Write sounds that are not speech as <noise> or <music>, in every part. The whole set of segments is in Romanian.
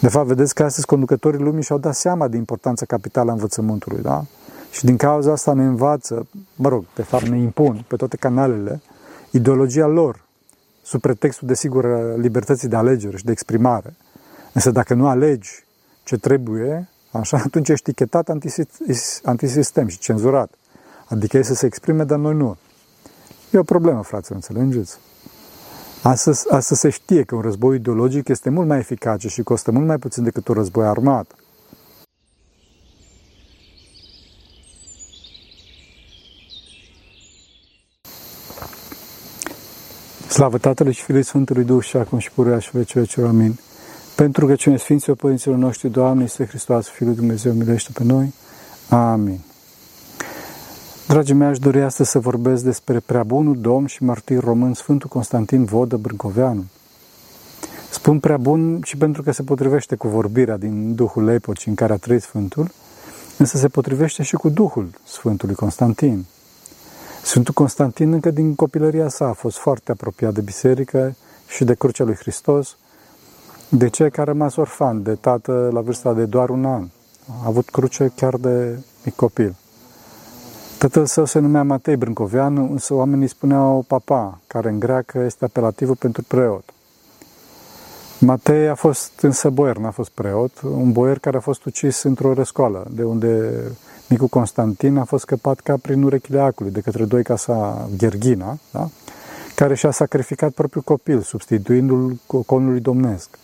De fapt, vedeți că astăzi conducătorii lumii și-au dat seama de importanța capitală a învățământului, da? Și din cauza asta ne învață, mă rog, de fapt ne impun pe toate canalele ideologia lor, sub pretextul, desigur, libertății de alegere și de exprimare. Însă dacă nu alegi ce trebuie, așa, <laughs> atunci ești etichetat antisistem și cenzurat. Adică e să se exprime, dar noi nu. E o problemă, frate, înțelegeți? Astăzi, astăzi se știe că un război ideologic este mult mai eficace și costă mult mai puțin decât un război armat. Slavă Tatălui și Fiului Sfântului Duh și acum și pururea și vece vece, Amin. Pentru că cine Sfinților Părinților noștri, Doamne, este Hristos, Fiul Dumnezeu, milește pe noi. Amin. Dragii mei, aș dori astăzi să vorbesc despre preabunul domn și martir român Sfântul Constantin Vodă Brâncoveanu. Spun prea bun și pentru că se potrivește cu vorbirea din Duhul epocii în care a trăit Sfântul, însă se potrivește și cu Duhul Sfântului Constantin. Sfântul Constantin încă din copilăria sa a fost foarte apropiat de biserică și de crucea lui Hristos, de ce că a rămas orfan de tată la vârsta de doar un an. A avut cruce chiar de mic copil. Tatăl său se numea Matei Brâncoveanu, însă oamenii spuneau papa, care în greacă este apelativul pentru preot. Matei a fost însă boier, n-a fost preot, un boier care a fost ucis într-o răscoală, de unde micul Constantin a fost scăpat ca prin urechile acului de către doi casa Gherghina, da? care și-a sacrificat propriul copil, substituindu-l conului domnesc.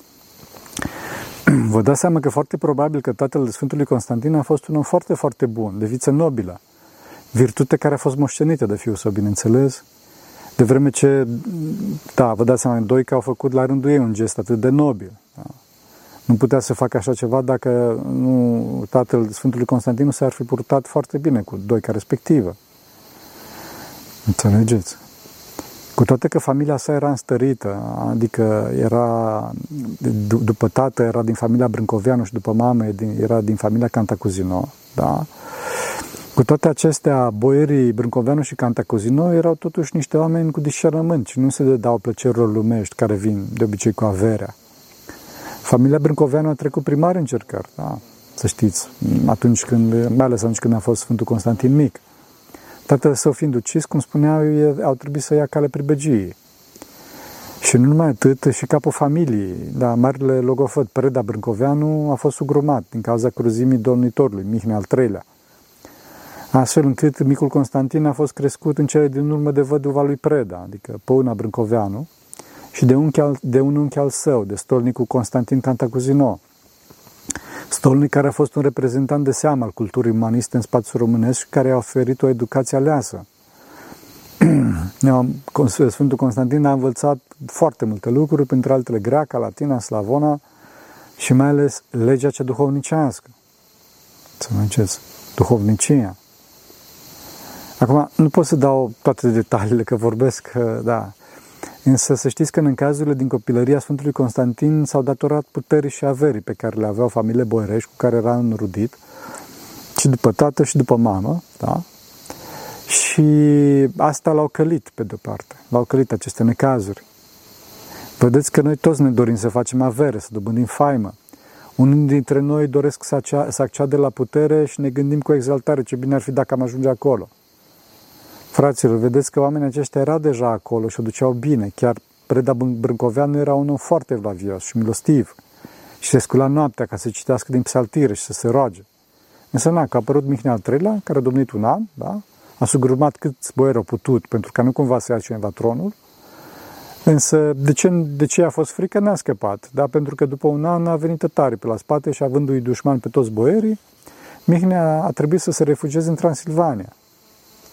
Vă dați seama că foarte probabil că tatăl Sfântului Constantin a fost un om foarte, foarte bun, de viță nobilă, virtute care a fost moștenită de fiul său, bineînțeles, de vreme ce, da, vă dați seama, doi că au făcut la rândul ei un gest atât de nobil. Da? Nu putea să facă așa ceva dacă nu, tatăl Sfântului Constantin nu s-ar fi purtat foarte bine cu doica respectivă. Înțelegeți? Cu toate că familia sa era înstărită, adică era, după tată era din familia Brâncoveanu și după mamă era din familia Cantacuzino, da? Cu toate acestea, boierii Brâncoveanu și Cantacuzino erau totuși niște oameni cu discernământ și nu se dedau plăcerilor lumești care vin de obicei cu averea. Familia Brâncoveanu a trecut primar încercări, da? să știți, atunci când, mai ales atunci când a fost Sfântul Constantin mic. Tatăl său fiind ucis, cum spuneau, au trebuit să ia cale pribegiei. Și nu numai atât, și capul familiei, da, marele logofăt, Preda Brâncoveanu, a fost sugrumat din cauza cruzimii domnitorului, Mihnea al III-lea. Astfel încât micul Constantin a fost crescut în cele din urmă de văduva lui Preda, adică Păuna Brâncoveanu, și de, unchi al, de un unchi al său, de stolnicul Constantin Cantacuzino, stolnic care a fost un reprezentant de seamă al culturii umaniste în spațiul românesc și care a oferit o educație aleasă. <clears throat> Sfântul Constantin a învățat foarte multe lucruri, printre altele greaca, latina, slavona și mai ales legea cea duhovnicească. Să mergeți, duhovnicia. Acum, nu pot să dau toate detaliile, că vorbesc, da, Însă să știți că în cazurile din copilăria Sfântului Constantin s-au datorat puterii și averii pe care le aveau familiile boierești cu care era înrudit, și după tată și după mamă, da? Și asta l-au călit, pe de-o parte. L-au călit aceste necazuri. Vedeți că noi toți ne dorim să facem avere, să dobândim faimă. Unii dintre noi doresc să, acea, să acceade la putere și ne gândim cu exaltare ce bine ar fi dacă am ajunge acolo. Fraților, vedeți că oamenii aceștia erau deja acolo și o duceau bine. Chiar Preda Brâncoveanu era un om foarte vlavios și milostiv și se scula noaptea ca să citească din psaltire și să se roage. Însă, na, că a apărut Mihnea al treilea, care a domnit un an, da? a sugrumat câți boieri au putut, pentru ca nu cumva să ia cineva tronul, Însă, de ce, de ce a fost frică? N-a scăpat. Da? Pentru că după un an a venit tătare pe la spate și avându-i dușman pe toți boierii, Mihnea a trebuit să se refugieze în Transilvania.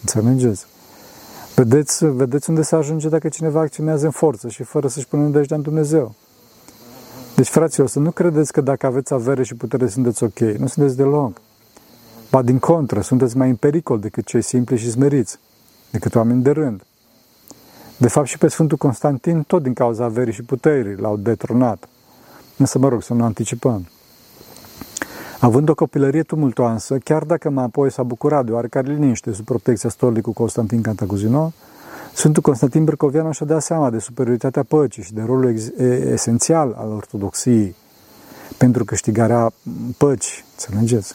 Înțelegeți? Vedeți, vedeți unde se ajunge dacă cineva acționează în forță și fără să-și pună nădejdea în Dumnezeu. Deci, fraților, să nu credeți că dacă aveți avere și putere sunteți ok. Nu sunteți deloc. Ba din contră, sunteți mai în pericol decât cei simpli și smeriți, decât oameni de rând. De fapt, și pe Sfântul Constantin, tot din cauza averii și puterii, l-au detronat. Însă, mă rog, să nu anticipăm. Având o copilărie tumultoasă, chiar dacă mai apoi s-a bucurat de oarecare liniște sub protecția stolicului Constantin Cantacuzino, Sfântul Constantin Brăcovianu și-a dat seama de superioritatea păcii și de rolul esențial al ortodoxiei. pentru câștigarea păcii, înțelegeți?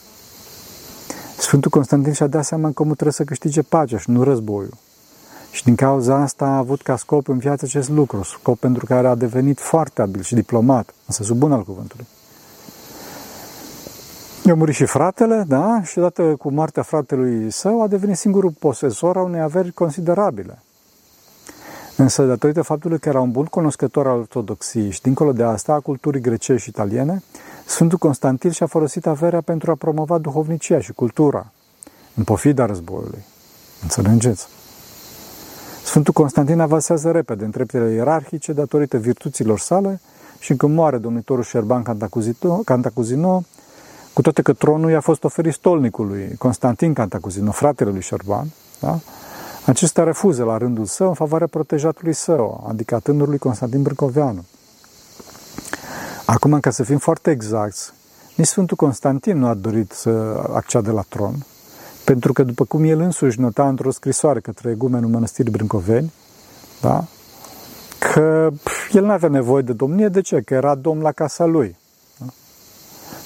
Sfântul Constantin și-a dat seama că omul trebuie să câștige pacea și nu războiul. Și din cauza asta a avut ca scop în viață acest lucru, scop pentru care a devenit foarte abil și diplomat, însă sub bun al cuvântului. I-a murit și fratele, da? Și odată cu moartea fratelui său a devenit singurul posesor a unei averi considerabile. Însă, datorită faptului că era un bun cunoscător al ortodoxiei și, dincolo de asta, a culturii grecești și italiene, Sfântul Constantin și-a folosit averea pentru a promova duhovnicia și cultura, în pofida războiului. Înțelegeți? Sfântul Constantin avansează repede în treptele ierarhice datorită virtuților sale și când moare domnitorul Șerban Cantacuzino, Cantacuzino cu toate că tronul i-a fost oferit stolnicului Constantin Cantacuzino, fratele lui Șerban, da? acesta refuză la rândul său în favoarea protejatului său, adică a tânărului Constantin Brâncoveanu. Acum, ca să fim foarte exacti, nici Sfântul Constantin nu a dorit să acceadă la tron, pentru că, după cum el însuși nota într-o scrisoare către egumenul mănăstirii Brâncoveni, da? că el nu avea nevoie de domnie, de ce? Că era domn la casa lui.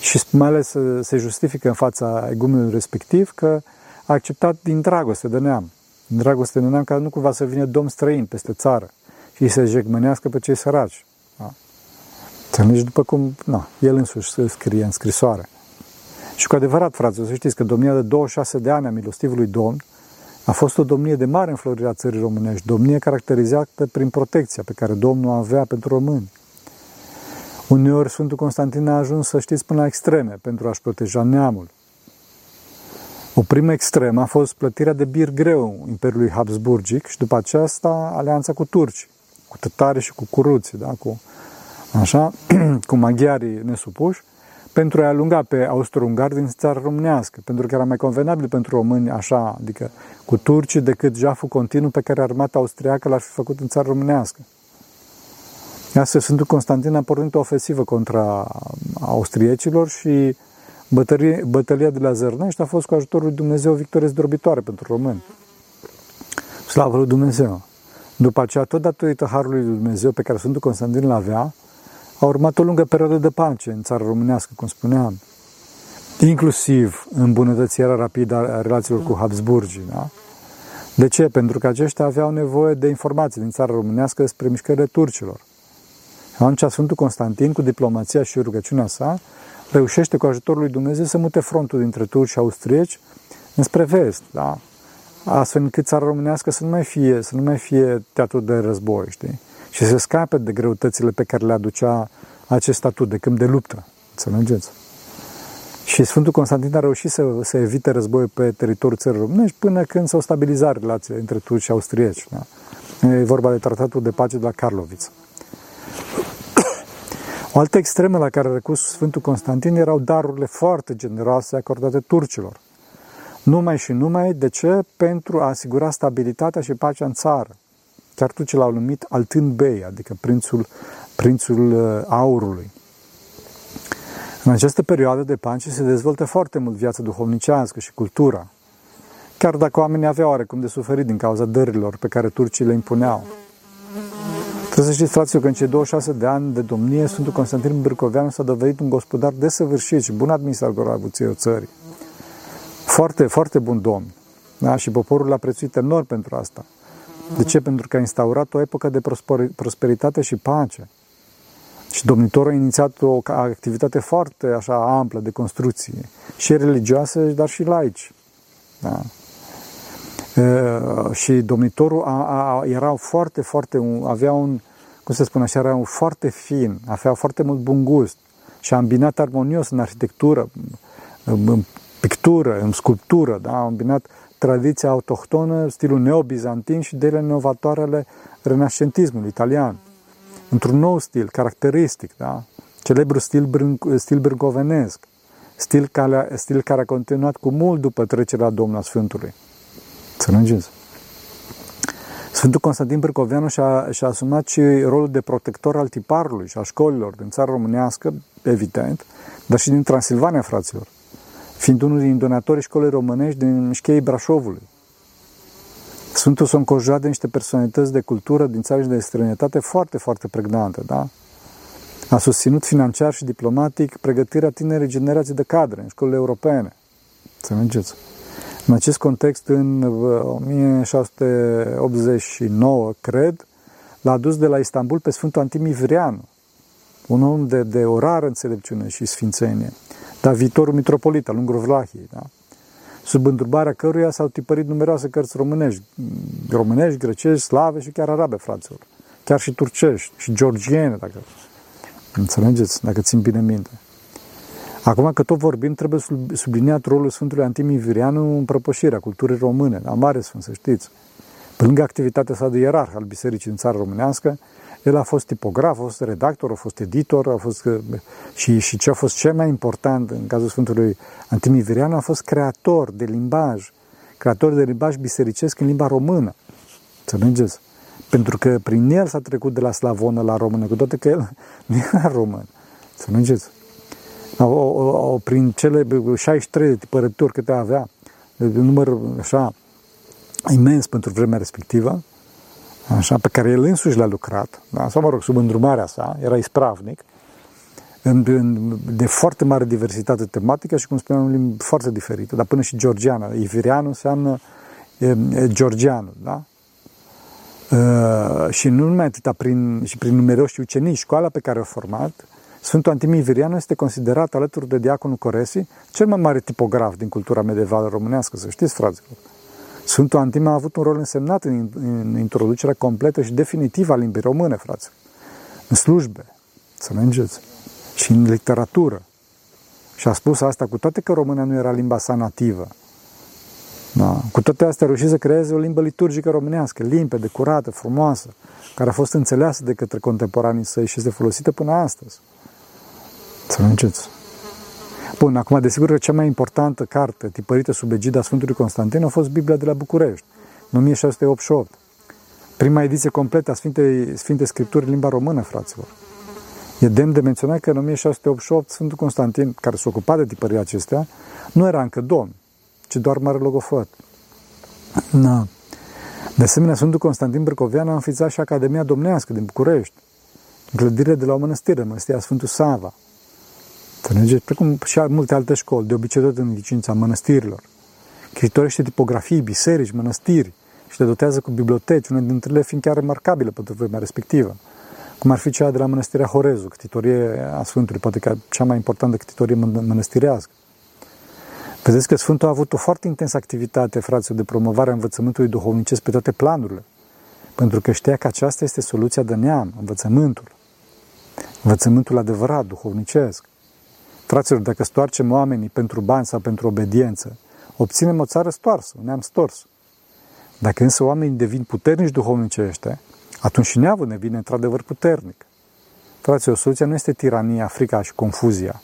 Da? Și mai ales se justifică în fața egumenului respectiv că a acceptat din dragoste de neam. Din dragoste de neam ca nu cumva să vină domn străin peste țară și să jegmănească pe cei săraci. Da? Înțelegi? După cum na, el însuși se scrie în scrisoare. Și cu adevărat, frate, să știți că domnia de 26 de ani a milostivului Domn a fost o domnie de mare înflorire a țării românești, domnie caracterizată prin protecția pe care Domnul o avea pentru români. Uneori Sfântul Constantin a ajuns, să știți, până la extreme pentru a-și proteja neamul. O primă extremă a fost plătirea de bir greu Imperiului Habsburgic și după aceasta alianța cu turci, cu tătari și cu curuții, da? cu, așa, <clears throat> cu maghiarii nesupuși, pentru a alunga pe austro-ungari din țara românească, pentru că era mai convenabil pentru români așa, adică cu turcii, decât jaful continuu pe care armata austriacă l-ar fi făcut în țara românească. Astfel, Sfântul Constantin a pornit o ofensivă contra austriecilor și bătălie, bătălia de la Zărnești a fost cu ajutorul lui Dumnezeu o victorie zdrobitoare pentru români. Slavă lui Dumnezeu! După aceea, tot datorită Harului lui Dumnezeu pe care Sfântul Constantin îl avea, a urmat o lungă perioadă de pace în țara românească, cum spuneam, inclusiv îmbunătățirea rapidă a relațiilor cu Habsburgii. Da? De ce? Pentru că aceștia aveau nevoie de informații din țara românească despre mișcările turcilor. Atunci Sfântul Constantin, cu diplomația și rugăciunea sa, reușește cu ajutorul lui Dumnezeu să mute frontul dintre turci și austrieci înspre vest, da? astfel încât țara românească să nu mai fie, să nu mai fie teatru de război, știi? și să scape de greutățile pe care le aducea acest statut de câmp de luptă. Înțelegeți? Și Sfântul Constantin a reușit să, să evite război pe teritoriul țării românești până când s-au stabilizat relațiile între turci și austrieci. Da? E vorba de tratatul de pace de la Karlovița. O altă extremă la care a recurs Sfântul Constantin erau darurile foarte generoase acordate turcilor. Numai și numai, de ce? Pentru a asigura stabilitatea și pacea în țară. Chiar ce l-au numit Altân Bey, adică prințul, prințul uh, aurului. În această perioadă de pace se dezvoltă foarte mult viața duhovnicească și cultura, chiar dacă oamenii aveau oarecum de suferit din cauza dărilor pe care turcii le impuneau. Trebuie să știți, fraților, că în cei 26 de ani de domnie, Sfântul Constantin Bârcoveanu s-a dovedit un gospodar desăvârșit și bun administrator al avuției țării. Foarte, foarte bun domn. Da? Și poporul l-a prețuit enorm pentru asta. De ce? Pentru că a instaurat o epocă de prosperitate și pace. Și domnitorul a inițiat o activitate foarte așa amplă de construcție, și religioasă, dar și laici. Da. E, și domnitorul a, a, era foarte, foarte, avea un, cum se spune așa, era un foarte fin, avea foarte mult bun gust și a îmbinat armonios în arhitectură, în pictură, în sculptură, da? a îmbinat tradiția autohtonă, stilul neobizantin și de inovatoare ale renascentismului italian. Într-un nou stil, caracteristic, da? celebru stil, brân, stil brâncovenesc, stil care, stil care a continuat cu mult după trecerea Domnului Sfântului. Înțelegeți? Sfântul Constantin Brâncoveanu și-a, și-a asumat și rolul de protector al tiparului și a școlilor din țara românească, evident, dar și din Transilvania, fraților fiind unul din donatorii școlii românești din Șcheii Brașovului. Sfântul s-a înconjurat de niște personalități de cultură din țară și de străinătate foarte, foarte pregnante, da? A susținut financiar și diplomatic pregătirea tinerii generații de cadre în școlile europene. Înțelegeți? În acest context, în 1689, cred, l-a dus de la Istanbul pe Sfântul Antimivrianu, un om de, de o rară înțelepciune și sfințenie, dar viitorul mitropolit al Ungrovlahiei, da? sub îndrubarea căruia s-au tipărit numeroase cărți românești, românești, grecești, slave și chiar arabe, fraților. Chiar și turcești și georgiene, dacă înțelegeți, dacă țin bine minte. Acum că tot vorbim, trebuie subliniat rolul Sfântului Antimii Virianu în prăpășirea culturii române, la mare sfânt, să știți. Pe lângă activitatea sa de ierarh al bisericii în țara românească, el a fost tipograf, a fost redactor, a fost editor, a fost și, și ce a fost cel mai important în cazul Sfântului Antimii Virianu a fost creator de limbaj, creator de limbaj bisericesc în limba română. Înțelegeți? Pentru că prin el s-a trecut de la slavonă la română, cu toate că el <laughs> nu era român. Înțelegeți? O, o, o, prin cele 63 de tipărături câte avea, de număr așa imens pentru vremea respectivă, așa, pe care el însuși l-a lucrat, da? sau mă rog, sub îndrumarea sa, era ispravnic, în, în, de foarte mare diversitate tematică și, cum spuneam, în limbi foarte diferite, dar până și georgiană. Ivirianu înseamnă e, e, georgianul, da? Uh, și nu numai atâta, prin, și prin numeroși ucenici, școala pe care a format, Sfântul Antimii Virianu este considerat, alături de Diaconul Coresi, cel mai mare tipograf din cultura medievală românească, să știți, fraților. Sfântul Antim a avut un rol însemnat în, în introducerea completă și definitivă a limbii române, frați. În slujbe, să mergeți, și în literatură. Și a spus asta cu toate că româna nu era limba sa nativă. Da. Cu toate astea a reușit să creeze o limbă liturgică românească, limpede, curată, frumoasă, care a fost înțeleasă de către contemporanii săi și este folosită până astăzi. Să mergeți. Bun, acum, desigur că cea mai importantă carte tipărită sub egida Sfântului Constantin a fost Biblia de la București, în 1688. Prima ediție completă a Sfintei, Sfinte Scripturi în limba română, fraților. E demn de menționat că în 1688 Sfântul Constantin, care s-a ocupat de tipărirea acestea, nu era încă domn, ci doar mare logofăt. Na. De asemenea, Sfântul Constantin Brăcovean a înființat și Academia Domnească din București, clădire de la o mănăstire, mănăstirea Sfântul Sava, Înțelegeți? Precum și multe alte școli, de obicei tot în licența mănăstirilor. Chitorește tipografii, biserici, mănăstiri și le dotează cu biblioteci, unele dintre ele fiind chiar remarcabile pentru vremea respectivă. Cum ar fi cea de la Mănăstirea Horezu, ctitorie a Sfântului, poate că cea mai importantă ctitorie mănăstirească. Vedeți că Sfântul a avut o foarte intensă activitate, fraților, de promovare a învățământului duhovnicesc pe toate planurile. Pentru că știa că aceasta este soluția de neam, învățământul. Învățământul adevărat, duhovnicesc. Fraților, dacă stoarcem oamenii pentru bani sau pentru obediență, obținem o țară stoarsă, un neam stors. Dacă însă oamenii devin puternici duhovnicește, atunci și neavul ne vine într-adevăr puternic. Fraților, soluția nu este tirania, frica și confuzia,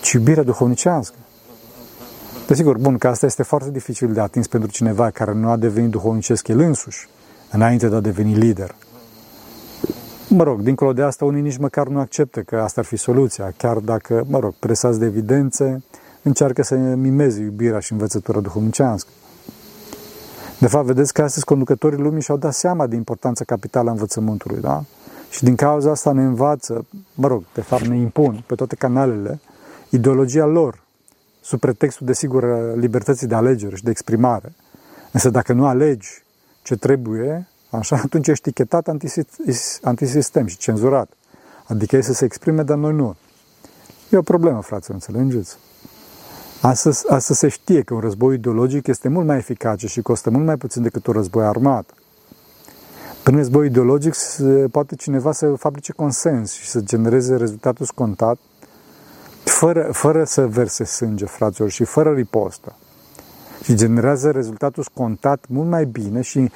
ci iubirea duhovnicească. Desigur, bun, că asta este foarte dificil de atins pentru cineva care nu a devenit duhovnicesc el însuși, înainte de a deveni lider. Mă rog, dincolo de asta, unii nici măcar nu acceptă că asta ar fi soluția, chiar dacă, mă rog, presați de evidențe, încearcă să mimeze iubirea și învățătura duhovnicească. De fapt, vedeți că astăzi conducătorii lumii și-au dat seama de importanța capitală a învățământului, da? Și din cauza asta ne învață, mă rog, de fapt ne impun pe toate canalele ideologia lor, sub pretextul, desigur, libertății de alegere și de exprimare. Însă dacă nu alegi ce trebuie, Așa, atunci ești etichetat antisistem și cenzurat. Adică e să se exprime, dar noi nu. E o problemă, fraților, înțelegeți? Astăzi, astăzi se știe că un război ideologic este mult mai eficace și costă mult mai puțin decât un război armat. Prin război ideologic poate cineva să fabrice consens și să genereze rezultatul scontat fără, fără să verse sânge, fraților, și fără ripostă și generează rezultatul scontat mult mai bine și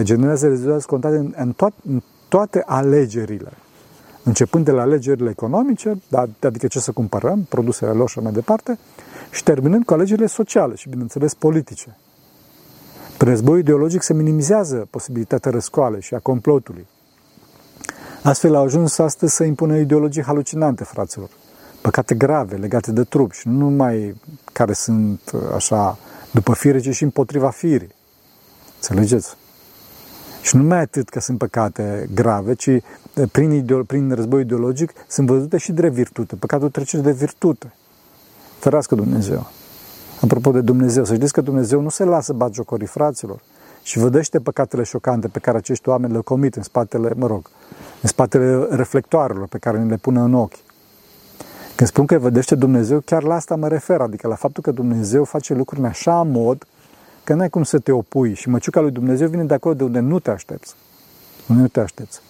generează rezultatul scontat în, în, toat, în toate alegerile. Începând de la alegerile economice, da, adică ce să cumpărăm, produsele lor și mai departe, și terminând cu alegerile sociale și, bineînțeles, politice. Prin război ideologic se minimizează posibilitatea răscoale și a complotului. Astfel au ajuns astăzi să impună ideologii halucinante, fraților. Păcate grave legate de trup și nu numai care sunt așa după fire, ci și împotriva firii. Înțelegeți? Și nu mai atât că sunt păcate grave, ci prin, ideo- prin război ideologic sunt văzute și drept virtute. Păcatul trece de virtute. Ferească Dumnezeu. Apropo de Dumnezeu, să știți că Dumnezeu nu se lasă batjocorii fraților și vădește păcatele șocante pe care acești oameni le comit în spatele, mă rog, în spatele reflectoarelor pe care ne le pune în ochi. Când spun că vedește Dumnezeu, chiar la asta mă refer, adică la faptul că Dumnezeu face lucruri în așa mod că n-ai cum să te opui și măciuca lui Dumnezeu vine de acolo de unde nu te aștepți. Unde nu te aștepți.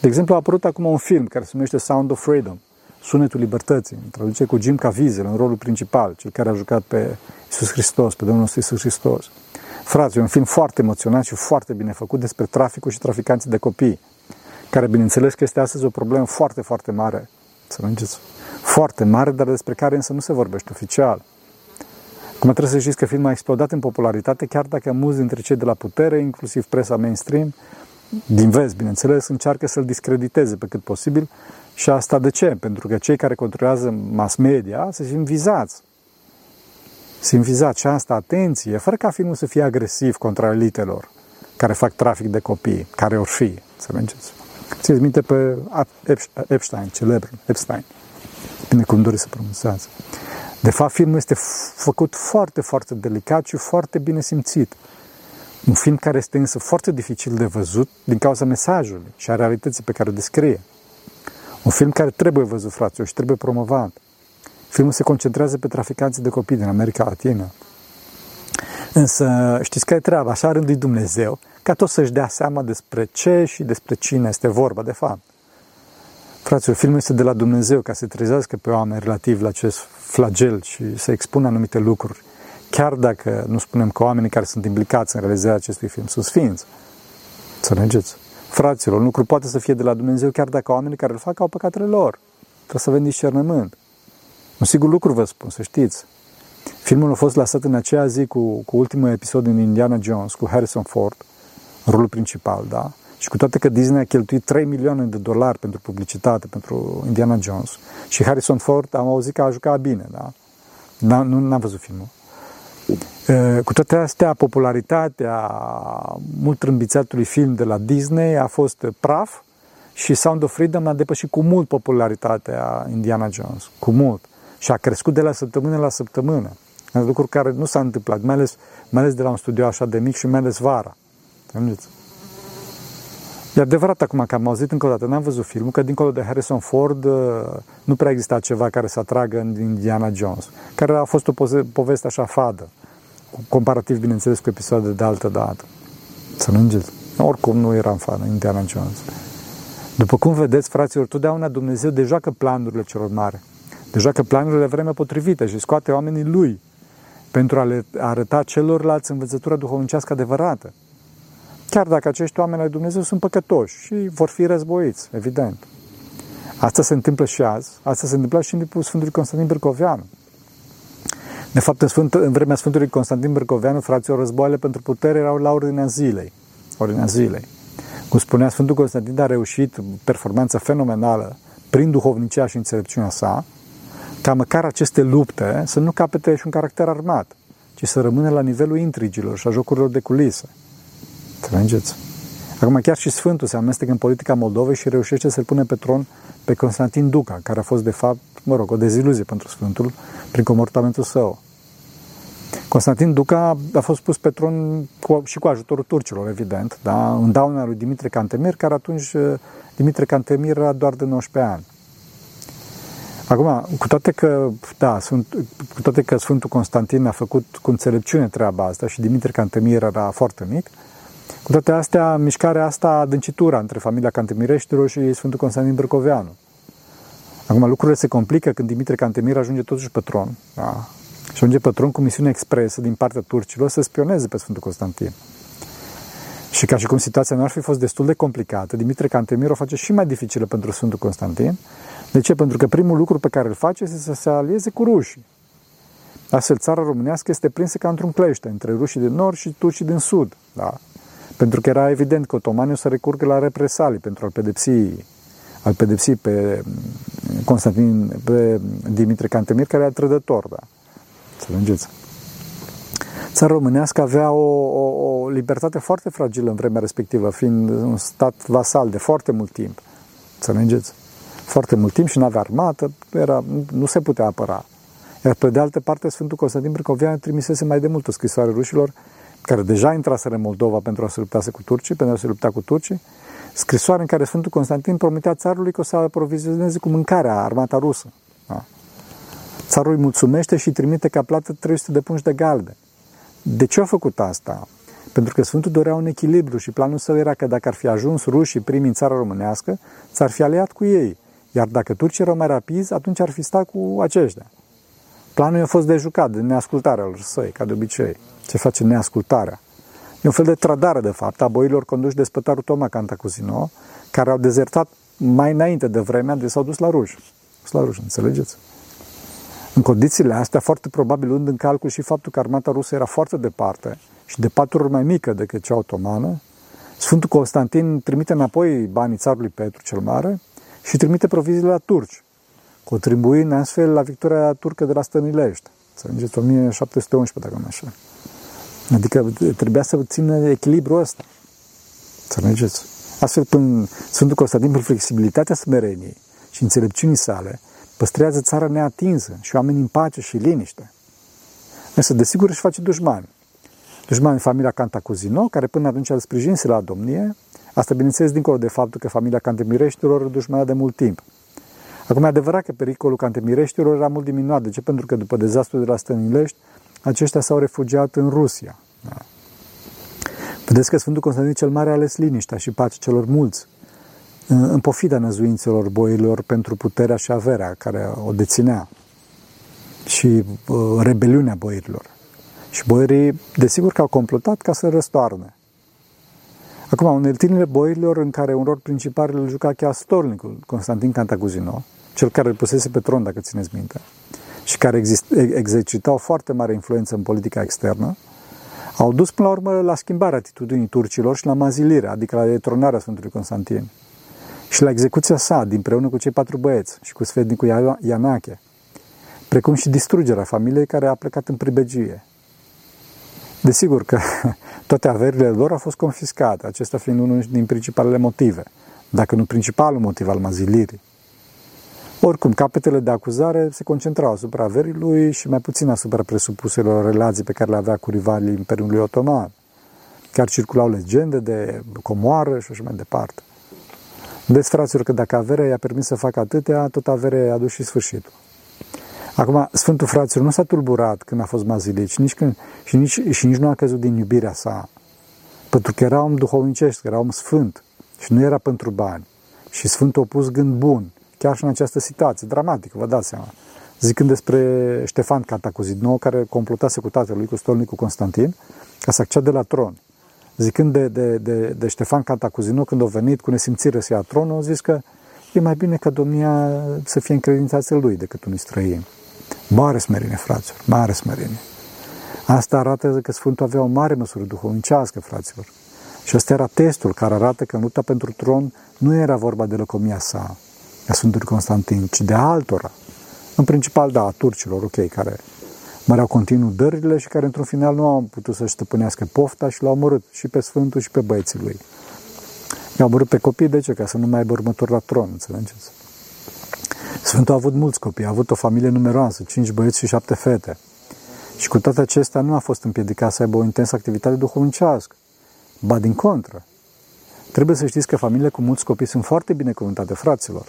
De exemplu, a apărut acum un film care se numește Sound of Freedom, Sunetul Libertății, în traduce cu Jim Caviezel în rolul principal, cel care a jucat pe Iisus Hristos, pe Domnul nostru Iisus Hristos. Frați, e un film foarte emoționant și foarte bine făcut despre traficul și traficanții de copii, care bineînțeles că este astăzi o problemă foarte, foarte mare, să mergeți, foarte mare, dar despre care însă nu se vorbește oficial. Cum trebuie să știți că filmul a explodat în popularitate, chiar dacă mulți dintre cei de la putere, inclusiv presa mainstream, din vest, bineînțeles, încearcă să-l discrediteze pe cât posibil. Și asta de ce? Pentru că cei care controlează mass media se simt vizați. Se simt vizați și asta, atenție, fără ca filmul să fie agresiv contra elitelor care fac trafic de copii, care or fi, să mergeți. Țineți minte pe Epstein, celebr, Epstein. Bine cum doriți să pronunțați. De fapt, filmul este făcut foarte, foarte delicat și foarte bine simțit. Un film care este însă foarte dificil de văzut din cauza mesajului și a realității pe care o descrie. Un film care trebuie văzut, fraților, și trebuie promovat. Filmul se concentrează pe traficanții de copii din America Latină. Însă, știți care e treaba? Așa a rânduit Dumnezeu, ca tot să-și dea seama despre ce și despre cine este vorba, de fapt. Fraților, filmul este de la Dumnezeu ca să trezească pe oameni relativ la acest flagel și să expună anumite lucruri. Chiar dacă nu spunem că oamenii care sunt implicați în realizarea acestui film sunt sfinți. Să mergeți. Fraților, un lucru poate să fie de la Dumnezeu chiar dacă oamenii care îl fac au păcatele lor. Trebuie să avem discernământ. Un sigur lucru vă spun, să știți. Filmul a fost lăsat în aceea zi cu, cu ultimul episod din Indiana Jones, cu Harrison Ford, rolul principal, da? Și cu toate că Disney a cheltuit 3 milioane de dolari pentru publicitate, pentru Indiana Jones, și Harrison Ford am auzit că a jucat bine, da? N-am, nu, n-am văzut filmul. Cu toate astea, popularitatea mult trâmbițatului film de la Disney a fost praf și Sound of Freedom a depășit cu mult popularitatea Indiana Jones, cu mult. Și a crescut de la săptămână la săptămână. Lucruri care nu s-a întâmplat, mai ales, mai ales de la un studio așa de mic și mai ales vara. Înțelegeți? E adevărat acum că am auzit încă o dată, n-am văzut filmul, că dincolo de Harrison Ford uh, nu prea exista ceva care să atragă în Indiana Jones, care a fost o poveste așa fadă, comparativ, bineînțeles, cu episoade de altă dată. Să nu îngeți. Oricum nu eram fan Indiana Jones. După cum vedeți, fraților, totdeauna Dumnezeu de joacă planurile celor mari. De joacă planurile vremea potrivită și scoate oamenii Lui pentru a le arăta celorlalți învățătura duhovnicească adevărată. Chiar dacă acești oameni ai Dumnezeu sunt păcătoși și vor fi războiți, evident. Asta se întâmplă și azi, asta se întâmplă și în timpul Sfântului Constantin Brăcoveanu. De fapt, în, Sfânt, în vremea Sfântului Constantin Brăcoveanu, fraților, războaiele pentru putere erau la ordinea zilei. Ordinea zilei. Cum spunea Sfântul Constantin, a reușit performanța fenomenală prin duhovnicia și înțelepciunea sa, ca măcar aceste lupte să nu capete și un caracter armat, ci să rămână la nivelul intrigilor și a jocurilor de culise. Înțelegeți? Acum chiar și Sfântul se amestecă în politica Moldovei și reușește să-l pune pe tron pe Constantin Duca, care a fost de fapt, mă rog, o deziluzie pentru Sfântul prin comportamentul său. Constantin Duca a fost pus pe tron cu, și cu ajutorul turcilor, evident, da? în dauna lui Dimitrie Cantemir, care atunci Dimitrie Cantemir era doar de 19 ani. Acum, cu toate că, da, sunt, cu toate că Sfântul Constantin a făcut cu înțelepciune treaba asta și Dimitrie Cantemir era foarte mic, cu toate astea, mișcarea asta a adâncitura între familia Cantemireștilor și Sfântul Constantin Brăcoveanu. Acum lucrurile se complică când Dimitrie Cantemir ajunge totuși pe tron. Da? Și ajunge pe tron cu misiune expresă din partea turcilor să spioneze pe Sfântul Constantin. Și ca și cum situația nu ar fi fost destul de complicată, Dimitrie Cantemir o face și mai dificilă pentru Sfântul Constantin. De ce? Pentru că primul lucru pe care îl face este să se alieze cu rușii. Astfel, țara românească este prinsă ca într-un clește între rușii din nord și turcii din sud. Da? Pentru că era evident că otomanii o să recurgă la represalii pentru a-l pedepsi, al pedepsi pe Constantin, pe Dimitrie Cantemir, care era trădător, da. Să înțelegeți. Țara românească avea o, o, o libertate foarte fragilă în vremea respectivă, fiind un stat vasal de foarte mult timp. Înțelegeți? Foarte mult timp și nu avea armată, era, nu se putea apăra. Iar pe de altă parte, Sfântul Constantin Brăcovean trimisese mai de mult o scrisoare rușilor, care deja intraseră în Moldova pentru a se lupta cu turcii, pentru a se lupta cu turcii, scrisoare în care Sfântul Constantin promitea țarului că o să aprovizioneze cu mâncarea armata rusă. Da. Țarul îi mulțumește și trimite ca plată 300 de pungi de galbe. De ce a făcut asta? Pentru că Sfântul dorea un echilibru și planul său era că dacă ar fi ajuns rușii primi în țara românească, s-ar fi aliat cu ei. Iar dacă turcii erau mai rapizi, atunci ar fi stat cu aceștia. Planul a fost de jucat, de neascultarea lor săi, ca de obicei. Ce face neascultarea? E un fel de trădare, de fapt, a boilor conduși de spătarul Toma Cantacuzino, care au dezertat mai înainte de vremea de s-au dus la ruși. la ruși, înțelegeți? În condițiile astea, foarte probabil luând în calcul și faptul că armata rusă era foarte departe și de patru ori mai mică decât cea otomană, Sfântul Constantin trimite înapoi banii țarului Petru cel Mare și trimite proviziile la turci, contribuind astfel la victoria turcă de la Stănilești. Să înțelegeți, 1711, dacă nu așa. Adică trebuia să țină echilibrul ăsta. Să înțelegeți? Astfel, până Sfântul Constantin, prin flexibilitatea smereniei și înțelepciunii sale, păstrează țara neatinsă și oamenii în pace și liniște. Însă, desigur, își face dușmani. Dușmani familia Cantacuzino, care până atunci îl sprijinse la domnie, asta bineînțeles dincolo de faptul că familia Cantemireștilor dușmana de mult timp. Acum e adevărat că pericolul Cantemireștilor era mult diminuat. De ce? Pentru că după dezastru de la Stănilești, aceștia s-au refugiat în Rusia. Da. Vedeți că Sfântul Constantin cel Mare a ales liniștea și pacea celor mulți, în pofida năzuințelor boilor pentru puterea și averea care o deținea și uh, rebeliunea boierilor. Și boierii, desigur că au complotat ca să răstoarne. Acum, uneltinile boierilor în care un rol principal îl juca chiar stolnicul Constantin Cantacuzino, cel care îl pusese pe tron, dacă țineți minte, și care exist, exercitau foarte mare influență în politica externă, au dus până la urmă la schimbarea atitudinii turcilor și la mazilirea, adică la detronarea Sfântului Constantin și la execuția sa, dinpreună cu cei patru băieți și cu sfetnicul Ianache, precum și distrugerea familiei care a plecat în pribegie. Desigur că <laughs> toate averile lor au fost confiscate, acesta fiind unul din principalele motive, dacă nu principalul motiv al mazilirii. Oricum, capetele de acuzare se concentrau asupra averii lui și mai puțin asupra presupuselor relații pe care le avea cu rivalii Imperiului Otoman. Chiar circulau legende de comoară și așa mai departe. Vedeți, fraților, că dacă averea i-a permis să facă atâtea, tot averea i-a dus și sfârșitul. Acum, Sfântul Fraților nu s-a tulburat când a fost mazilit și nici, când, și, nici, și nici nu a căzut din iubirea sa. Pentru că era om duhovnicesc, era om sfânt și nu era pentru bani. Și Sfântul a pus gând bun, chiar și în această situație dramatică, vă dați seama. Zicând despre Ștefan Cantacuzid care complotase cu tatăl lui, cu stolnicul Constantin, ca să accede la tron zicând de, de, de, de Ștefan Cantacuzino, când a venit cu nesimțire să ia tronul, a zis că e mai bine ca domnia să fie încredințați lui decât unui străin. Mare smerine, fraților, mare smerine. Asta arată că Sfântul avea o mare măsură duhovnicească, fraților. Și ăsta era testul care arată că în lupta pentru tron nu era vorba de lăcomia sa, a Sfântului Constantin, ci de altora. În principal, da, a turcilor, ok, care măreau continuu dările și care într-un final nu au putut să-și stăpânească pofta și l-au omorât și pe Sfântul și pe băieții lui. I-au omorât pe copii, de ce? Ca să nu mai aibă următor la tron, înțelegeți? Sfântul a avut mulți copii, a avut o familie numeroasă, cinci băieți și șapte fete. Și cu toate acestea nu a fost împiedicat să aibă o intensă activitate duhovnicească. Ba din contră. Trebuie să știți că familiile cu mulți copii sunt foarte binecuvântate, fraților.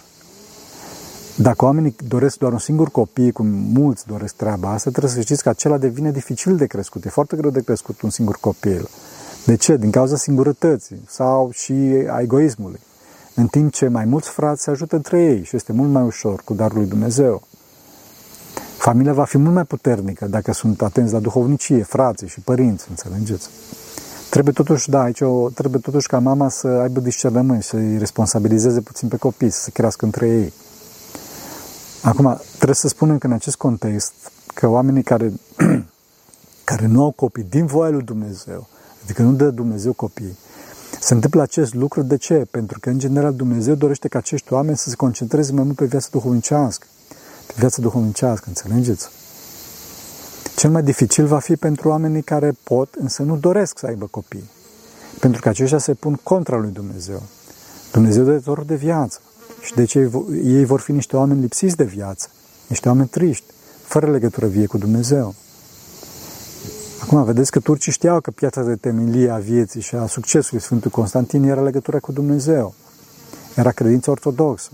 Dacă oamenii doresc doar un singur copii, cum mulți doresc treaba asta, trebuie să știți că acela devine dificil de crescut. E foarte greu de crescut un singur copil. De ce? Din cauza singurătății sau și a egoismului. În timp ce mai mulți frați se ajută între ei și este mult mai ușor cu darul lui Dumnezeu. Familia va fi mult mai puternică dacă sunt atenți la duhovnicie, frații și părinți, înțelegeți? Trebuie totuși, da, aici o, trebuie totuși ca mama să aibă discernământ, să-i responsabilizeze puțin pe copii, să se crească între ei. Acum, trebuie să spunem că în acest context, că oamenii care, <clears throat> care nu au copii din voia lui Dumnezeu, adică nu dă Dumnezeu copii, se întâmplă acest lucru. De ce? Pentru că, în general, Dumnezeu dorește ca acești oameni să se concentreze mai mult pe viața duhovnicească. Pe viața duhovnicească, înțelegeți? Cel mai dificil va fi pentru oamenii care pot, însă nu doresc să aibă copii. Pentru că aceștia se pun contra lui Dumnezeu. Dumnezeu dă de viață. Și de ce ei vor fi niște oameni lipsiți de viață, niște oameni triști, fără legătură vie cu Dumnezeu. Acum, vedeți că turcii știau că piața de temelie a vieții și a succesului Sfântului Constantin era legătura cu Dumnezeu. Era credința ortodoxă.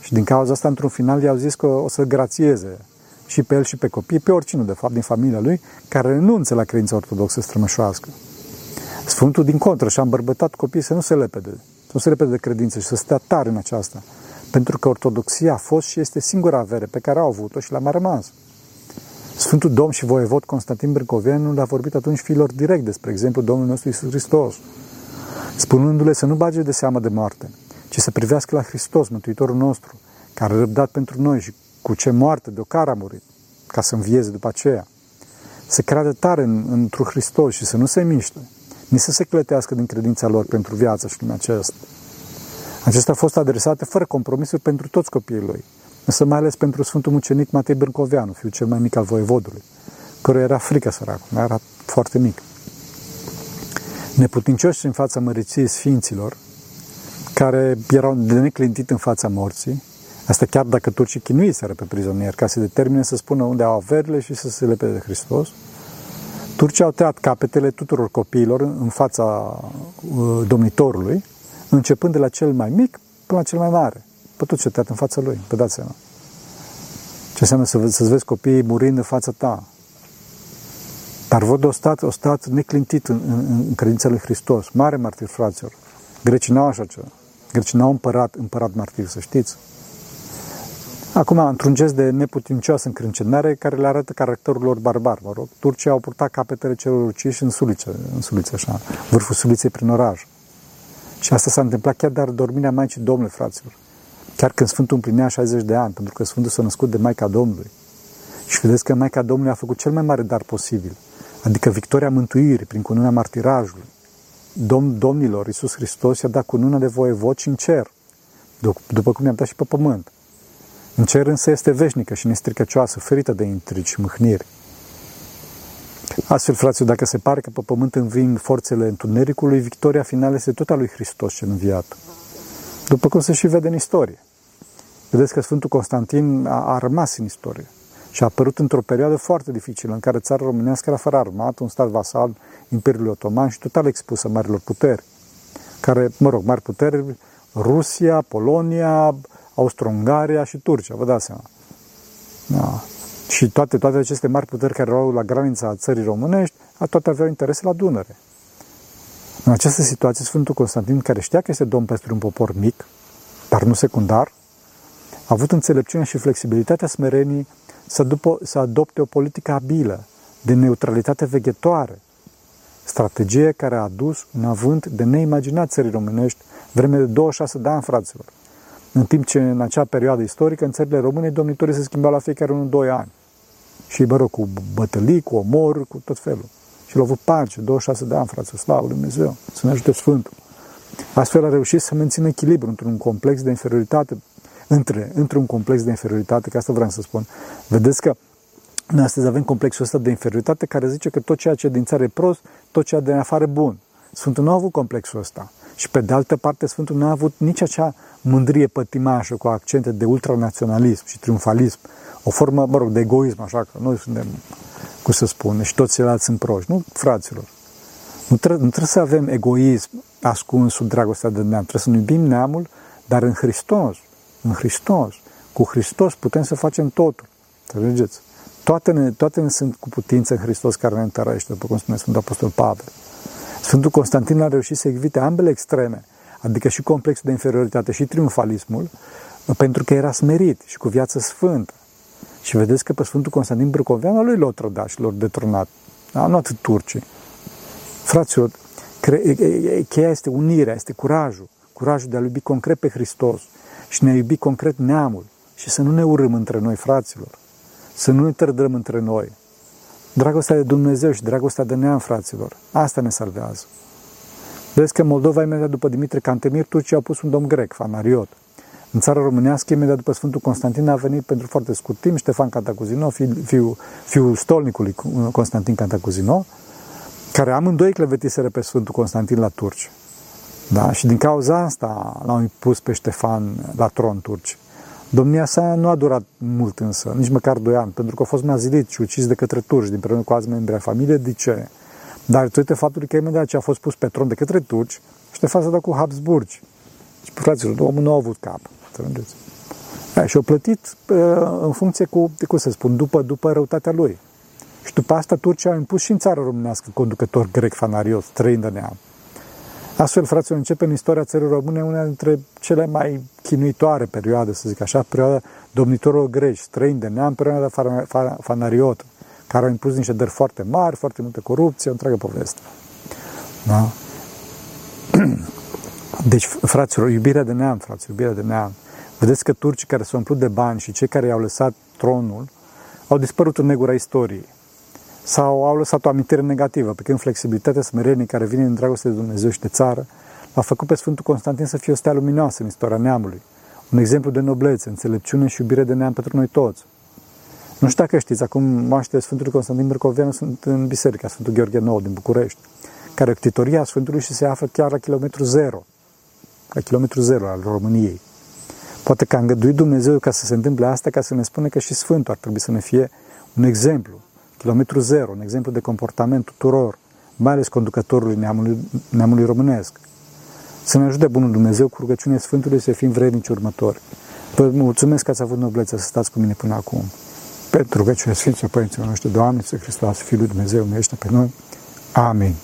Și din cauza asta, într-un final, i-au zis că o să grațieze și pe el și pe copii, pe oricine, de fapt, din familia lui, care renunță la credința ortodoxă strămășoască. Sfântul, din contră, și-a îmbărbătat copiii să nu se lepede, să nu se lepede de credință și să stea tare în aceasta. Pentru că ortodoxia a fost și este singura avere pe care au avut-o și l-a mai rămas. Sfântul Domn și voievod Constantin Brâncoveanu le-a vorbit atunci fiilor direct despre exemplu Domnul nostru Isus Hristos, spunându-le să nu bage de seamă de moarte, ci să privească la Hristos, Mântuitorul nostru, care a răbdat pentru noi și cu ce moarte de ocară a murit, ca să învieze după aceea. Să creadă tare în, într-un Hristos și să nu se miște, nici să se clătească din credința lor pentru viața și lumea aceasta. Acestea a fost adresate fără compromisuri pentru toți copiii lui, însă mai ales pentru Sfântul Mucenic Matei Brâncoveanu, fiul cel mai mic al voievodului, căruia era frică săracul, era foarte mic. Neputincioși în fața măriției sfinților, care erau de neclintit în fața morții, asta chiar dacă turcii chinuiseră pe prizonieri, ca să determine să spună unde au averile și să se lepe de Hristos, turcii au tăiat capetele tuturor copiilor în fața uh, domnitorului, începând de la cel mai mic până la cel mai mare. Pe tot ce tăiat în fața lui, pe dați seama. Ce înseamnă să, să-ți vezi copiii murind în fața ta. Dar văd o stat, o stat neclintit în, în, în credința lui Hristos. Mare martir, fraților. Grecii n-au așa ceva. Grecii n-au împărat, împărat martir, să știți. Acum, într-un gest de neputincioasă încrâncenare care le arată caracterul lor barbar, mă rog. Turcii au purtat capetele celor uciși în sulițe, în sulițe așa, vârful suliței prin oraș. Și asta s-a întâmplat chiar dar dormirea Maicii Domnului, fraților. Chiar când Sfântul împlinea 60 de ani, pentru că Sfântul s-a născut de Maica Domnului. Și vedeți că Maica Domnului a făcut cel mai mare dar posibil, adică victoria mântuirii prin cununa martirajului. Domn, domnilor, Iisus Hristos i-a dat cununa de voievod și în cer, după cum i-a dat și pe pământ. În cer însă este veșnică și nestricăcioasă, ferită de intrigi și mâhniri. Astfel, fraților, dacă se pare că pe pământ înving forțele întunericului, victoria finală este tot a lui Hristos cel înviat. După cum se și vede în istorie. Vedeți că Sfântul Constantin a, a rămas în istorie și a apărut într-o perioadă foarte dificilă, în care țara românească era fără armată, un stat vasal Imperiului Otoman și total expusă marilor puteri, care, mă rog, mari puteri, Rusia, Polonia, Austro-Ungaria și Turcia, vă dați seama. Da. Și toate, toate aceste mari puteri care erau la granița țării românești, toate aveau interese la Dunăre. În această situație, Sfântul Constantin, care știa că este domn peste un popor mic, dar nu secundar, a avut înțelepciunea și flexibilitatea smerenii să, după, să adopte o politică abilă, de neutralitate veghetoare, strategie care a adus un avânt de neimaginat țării românești vreme de 26 de ani, fraților. În timp ce în acea perioadă istorică, în țările române, domnitorii se schimbau la fiecare unul doi ani. Și, mă rog, cu bătălii, cu omor, cu tot felul. Și l-a avut pace, 26 de ani, frate, slavă Lui Dumnezeu, să ne ajute Sfântul. Astfel a reușit să mențină echilibru într-un complex de inferioritate, între, între un complex de inferioritate, că asta vreau să spun. Vedeți că noi astăzi avem complexul ăsta de inferioritate care zice că tot ceea ce din țară e prost, tot ceea de în afară e bun. Sfântul nu a avut complexul ăsta. Și pe de altă parte, Sfântul nu a avut nici acea mândrie pătimașă cu accente de ultranaționalism și triumfalism. O formă, mă rog, de egoism, așa că noi suntem, cum să spun, și toți ceilalți sunt proști. Nu, fraților. Nu, tre- nu trebuie să avem egoism ascuns sub dragostea de neam. Trebuie să ne iubim neamul, dar în Hristos. În Hristos. Cu Hristos putem să facem totul. Înțelegeți? Toate ne, toate ne sunt cu putință în Hristos care ne întărește, după cum spune Sfântul Apostol Pavel. Sfântul Constantin a reușit să evite ambele extreme, adică și complexul de inferioritate și triumfalismul, pentru că era smerit și cu viață sfântă. Și vedeți că pe Sfântul Constantin Brâcoveanu lui l-au trădat și l-au detronat. Da? Nu atât turcii. Fraților, cheia este unirea, este curajul. Curajul de a iubi concret pe Hristos și ne a iubi concret neamul și să nu ne urâm între noi, fraților. Să nu ne tărdăm între noi. Dragostea de Dumnezeu și dragostea de neam, fraților. Asta ne salvează. Vezi că Moldova, imediat după Dimitrie Cantemir, turcii au pus un domn grec, Fanariot. în țara românească, imediat după Sfântul Constantin, a venit pentru foarte scurt timp Ștefan Cantacuzino, fiul, fiul, fiul stolnicului Constantin Cantacuzino, care amândoi clevetiseră pe Sfântul Constantin la turci. Da? Și din cauza asta l-au impus pe Ștefan la tron turci. Domnia sa nu a durat mult însă, nici măcar doi ani, pentru că a fost mazilit și ucis de către turci, din împreună cu alți membri ai familiei. De ce? Dar datorită faptului că imediat ce a fost pus pe tron de către turci, Ștefan s-a dat cu Habsburgi. Și, fraților, omul nu a avut cap. Înțelegeți? și au plătit în funcție cu, cum să spun, după, după răutatea lui. Și după asta Turcia a impus și în țara românească conducător grec fanarios, trăind de neam. Astfel, fraților, începe în istoria țării române una dintre cele mai chinuitoare perioade, să zic așa, perioada domnitorilor greci, străini de neam, perioada fanariot, care au impus niște dări foarte mari, foarte multă corupție, o întreagă poveste. Da? <clears throat> Deci, fraților, iubirea de neam, fraților, iubirea de neam. Vedeți că turcii care s-au umplut de bani și cei care i-au lăsat tronul au dispărut în negura istoriei sau au lăsat o amintire negativă, pe când flexibilitatea smerenie care vine din dragoste de Dumnezeu și de țară l-a făcut pe Sfântul Constantin să fie o stea luminoasă în istoria neamului, un exemplu de noblețe, înțelepciune și iubire de neam pentru noi toți. Nu știu dacă știți, acum moaștele Sfântului Constantin Brăcoveanu sunt în biserica Sfântul Gheorghe Nou din București, care e ctitoria Sfântului și se află chiar la kilometru zero, la kilometru zero al României. Poate că a îngăduit Dumnezeu ca să se întâmple asta, ca să ne spune că și Sfântul ar trebui să ne fie un exemplu kilometru zero, un exemplu de comportament tuturor, mai ales conducătorului neamului, neamului românesc. Să ne ajute Bunul Dumnezeu cu rugăciunea Sfântului să fim vrednici următori. Vă mulțumesc că ați avut noblețea să stați cu mine până acum. Pentru rugăciunea Sfinților Părinților noștri, Doamne, să Hristos, Fiul lui Dumnezeu, umește pe noi. Amin.